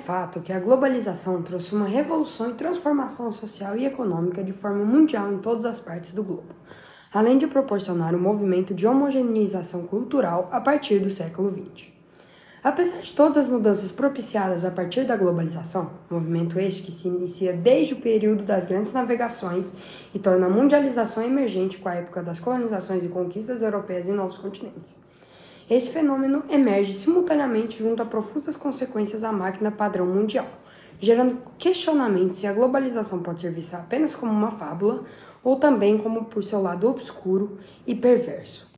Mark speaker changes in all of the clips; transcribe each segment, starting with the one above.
Speaker 1: fato que a globalização trouxe uma revolução e transformação social e econômica de forma mundial em todas as partes do globo, além de proporcionar um movimento de homogeneização cultural a partir do século XX. Apesar de todas as mudanças propiciadas a partir da globalização, movimento este que se inicia desde o período das grandes navegações e torna a mundialização emergente com a época das colonizações e conquistas europeias em novos continentes. Esse fenômeno emerge simultaneamente junto a profusas consequências à máquina padrão mundial, gerando questionamentos se a globalização pode ser vista apenas como uma fábula ou também como por seu lado obscuro e perverso.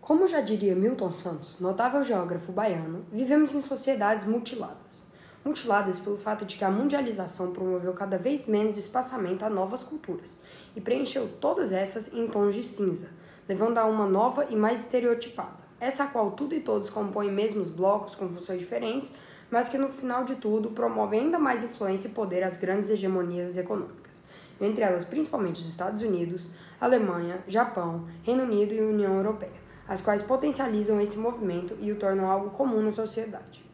Speaker 1: Como já diria Milton Santos, notável geógrafo baiano, vivemos em sociedades mutiladas mutiladas pelo fato de que a mundialização promoveu cada vez menos espaçamento a novas culturas e preencheu todas essas em tons de cinza, levando a uma nova e mais estereotipada, essa a qual tudo e todos compõem mesmos blocos com funções diferentes, mas que no final de tudo promove ainda mais influência e poder às grandes hegemonias econômicas, entre elas principalmente os Estados Unidos, Alemanha, Japão, Reino Unido e União Europeia, as quais potencializam esse movimento e o tornam algo comum na sociedade.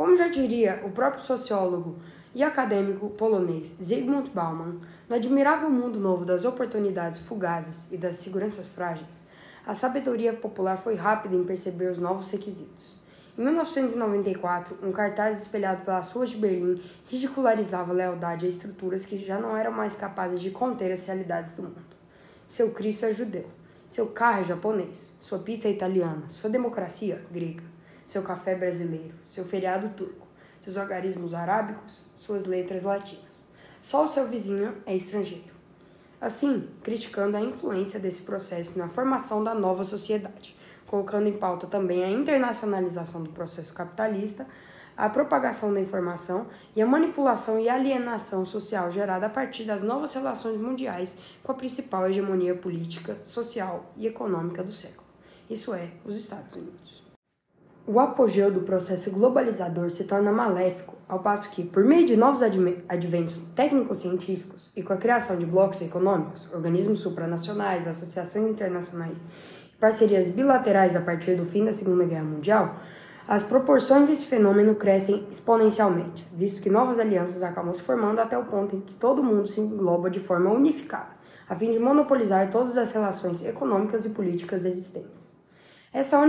Speaker 1: Como já diria o próprio sociólogo e acadêmico polonês Zygmunt Bauman, no admirável mundo novo das oportunidades fugazes e das seguranças frágeis, a sabedoria popular foi rápida em perceber os novos requisitos. Em 1994, um cartaz espelhado pelas ruas de Berlim ridicularizava a lealdade a estruturas que já não eram mais capazes de conter as realidades do mundo. Seu Cristo é judeu, seu carro é japonês, sua pizza é italiana, sua democracia grega seu café brasileiro, seu feriado turco, seus algarismos arábicos, suas letras latinas. Só o seu vizinho é estrangeiro. Assim, criticando a influência desse processo na formação da nova sociedade, colocando em pauta também a internacionalização do processo capitalista, a propagação da informação e a manipulação e alienação social gerada a partir das novas relações mundiais com a principal hegemonia política, social e econômica do século, isso é, os Estados Unidos. O apogeu do processo globalizador se torna maléfico, ao passo que, por meio de novos adventos técnico-científicos e com a criação de blocos econômicos, organismos supranacionais, associações internacionais e parcerias bilaterais a partir do fim da Segunda Guerra Mundial, as proporções desse fenômeno crescem exponencialmente, visto que novas alianças acabam se formando até o ponto em que todo mundo se engloba de forma unificada, a fim de monopolizar todas as relações econômicas e políticas existentes. Essa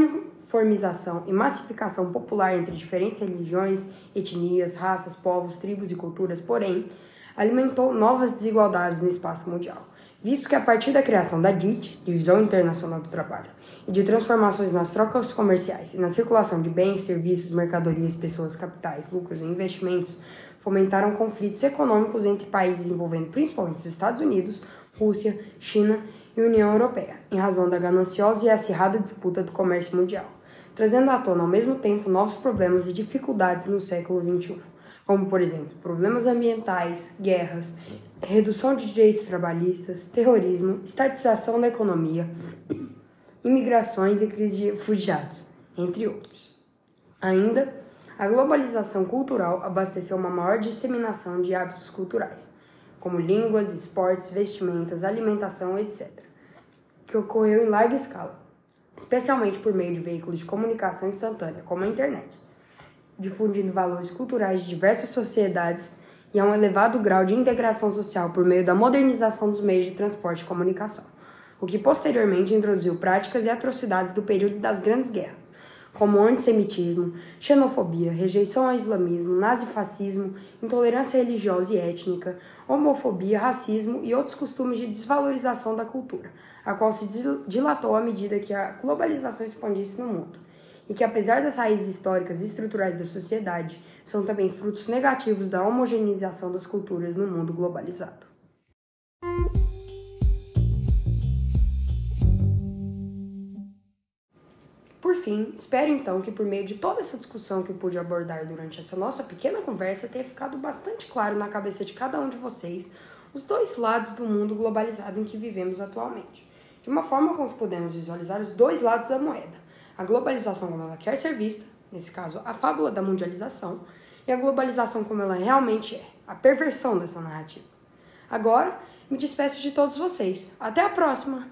Speaker 1: uniformização e massificação popular entre diferentes religiões, etnias, raças, povos, tribos e culturas, porém, alimentou novas desigualdades no espaço mundial, visto que a partir da criação da DIT, Divisão Internacional do Trabalho, e de transformações nas trocas comerciais e na circulação de bens, serviços, mercadorias, pessoas, capitais, lucros e investimentos, fomentaram conflitos econômicos entre países envolvendo principalmente os Estados Unidos, Rússia, China e União Europeia, em razão da gananciosa e acirrada disputa do comércio mundial, trazendo à tona ao mesmo tempo novos problemas e dificuldades no século XXI, como, por exemplo, problemas ambientais, guerras, redução de direitos trabalhistas, terrorismo, estatização da economia, imigrações e crise de refugiados, entre outros. Ainda, a globalização cultural abasteceu uma maior disseminação de hábitos culturais como línguas, esportes, vestimentas, alimentação, etc., que ocorreu em larga escala, especialmente por meio de veículos de comunicação instantânea, como a internet, difundindo valores culturais de diversas sociedades e a um elevado grau de integração social por meio da modernização dos meios de transporte e comunicação, o que posteriormente introduziu práticas e atrocidades do período das grandes guerras, como antissemitismo, xenofobia, rejeição ao islamismo, nazifascismo, intolerância religiosa e étnica, homofobia, racismo e outros costumes de desvalorização da cultura, a qual se dilatou à medida que a globalização expandisse no mundo, e que, apesar das raízes históricas e estruturais da sociedade, são também frutos negativos da homogeneização das culturas no mundo globalizado. Por fim, espero então que por meio de toda essa discussão que eu pude abordar durante essa nossa pequena conversa tenha ficado bastante claro na cabeça de cada um de vocês os dois lados do mundo globalizado em que vivemos atualmente, de uma forma com que podemos visualizar os dois lados da moeda: a globalização como ela quer ser vista, nesse caso a fábula da mundialização, e a globalização como ela realmente é, a perversão dessa narrativa. Agora, me despeço de todos vocês. Até a próxima!